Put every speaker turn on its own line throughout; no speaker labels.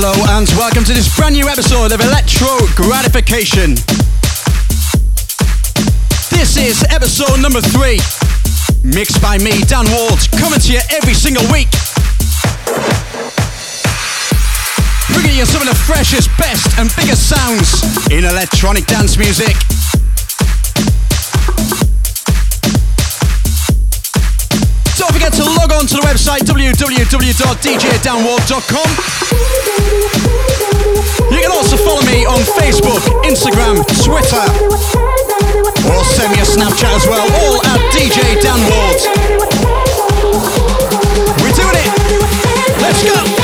Hello and welcome to this brand new episode of Electro Gratification. This is episode number three, mixed by me, Dan Ward, coming to you every single week. Bringing you some of the freshest, best, and biggest sounds in electronic dance music. forget to log on to the website www.djdownward.com. You can also follow me on Facebook, Instagram, Twitter, or send me a Snapchat as well, all at DJ Downward. We're doing it! Let's go!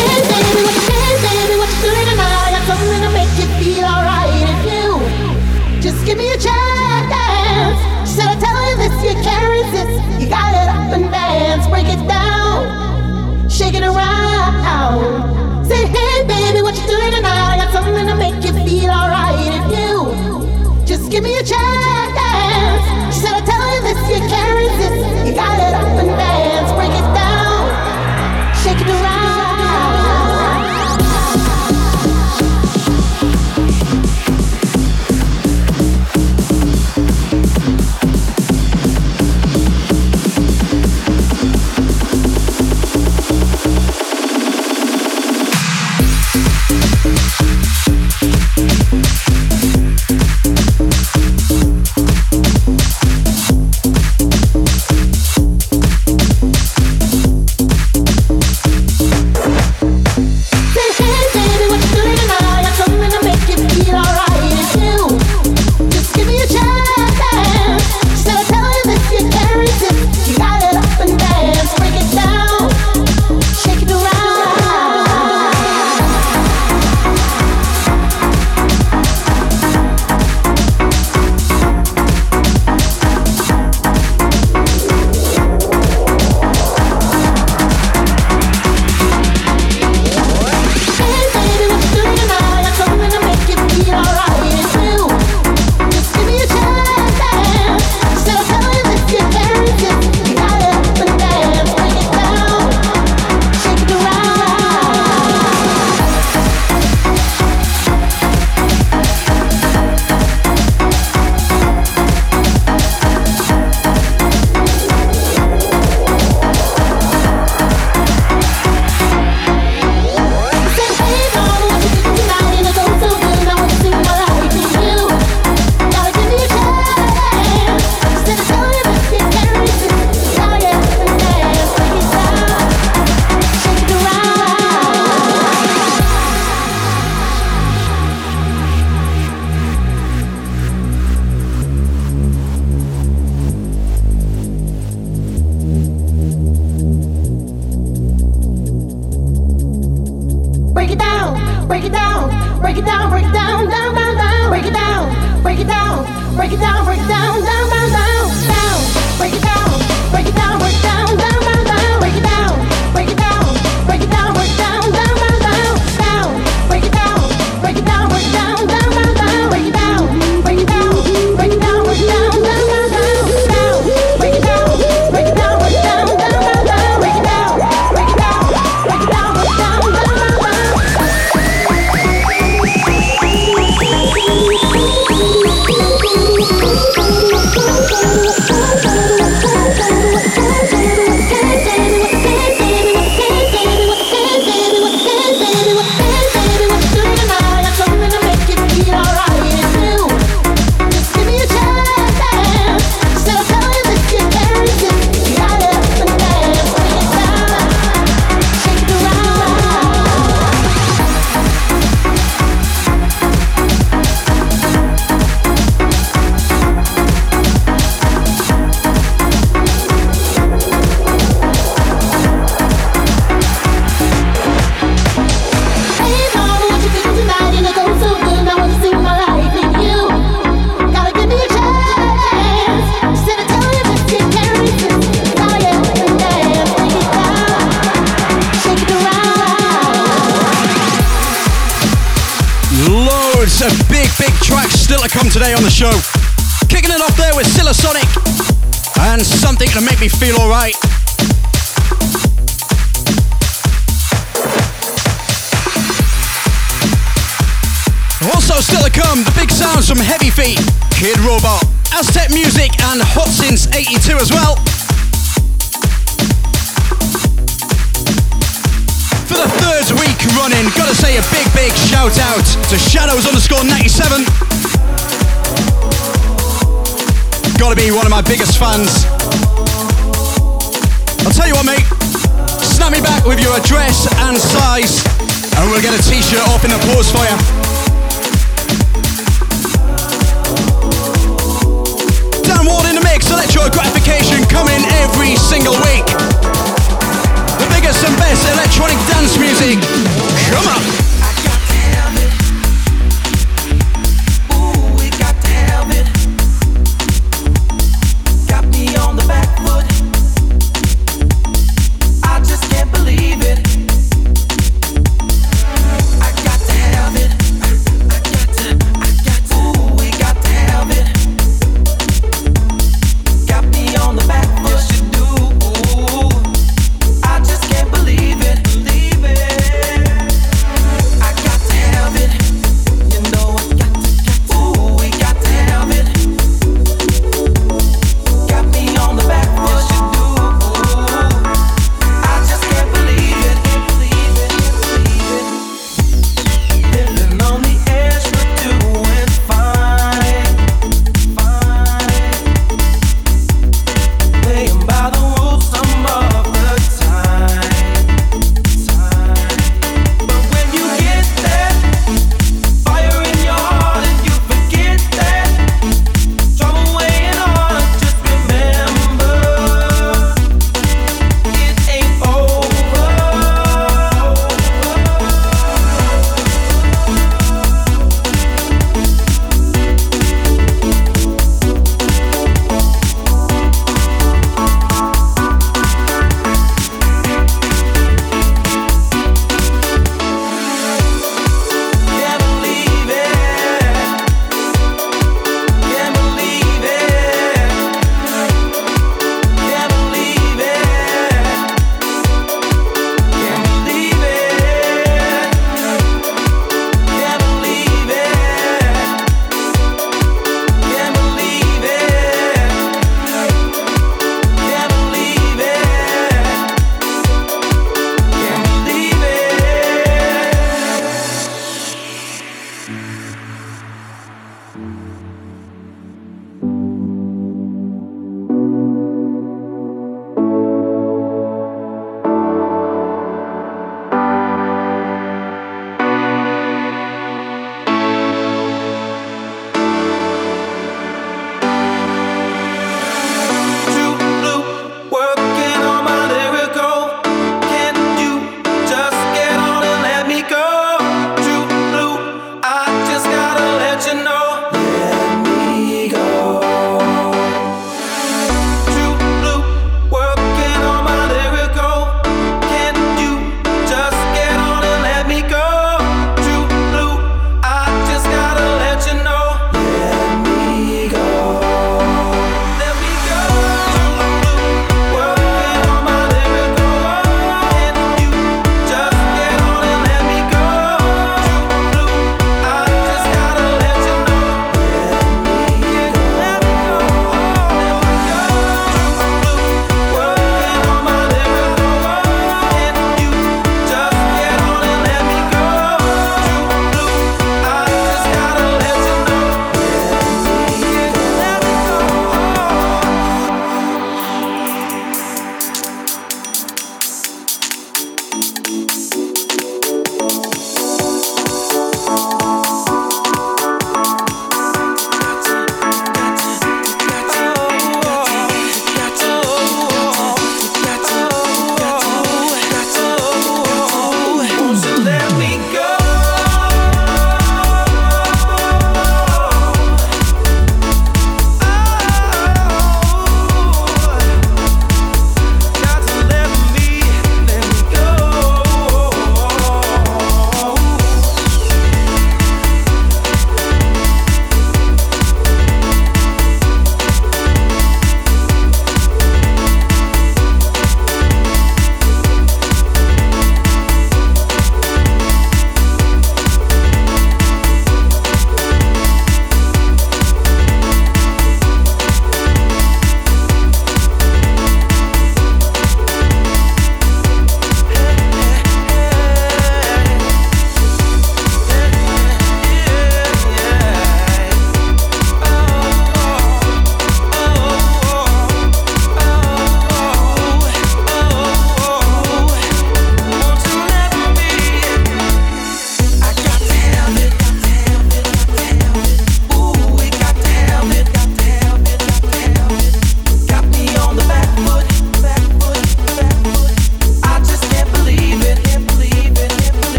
get up and and
size, and we'll get a t-shirt up in the post for you. Dan Ward in the mix, electro gratification coming every single week. The biggest and best electronic dance music. Come on.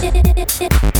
shit.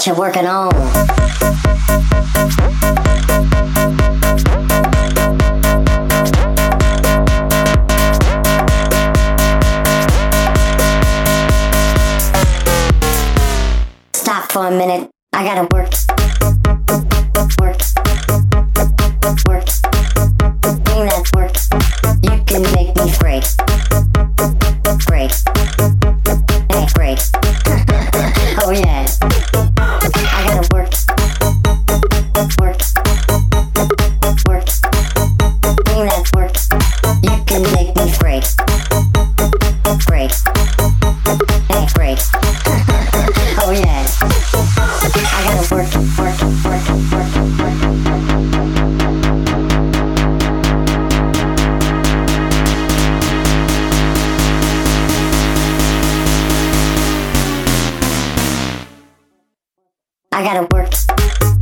what you're working on. Stop for a minute. I gotta work. I gotta work.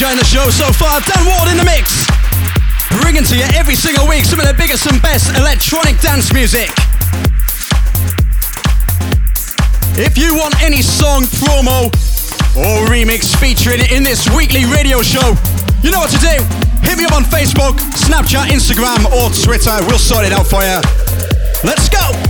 Enjoying the show so far. Dan Ward in the mix. Bringing to you every single week some of the biggest and best electronic dance music. If you want any song, promo, or remix featuring it in this weekly radio show, you know what to do. Hit me up on Facebook, Snapchat, Instagram, or Twitter. We'll sort it out for you. Let's go!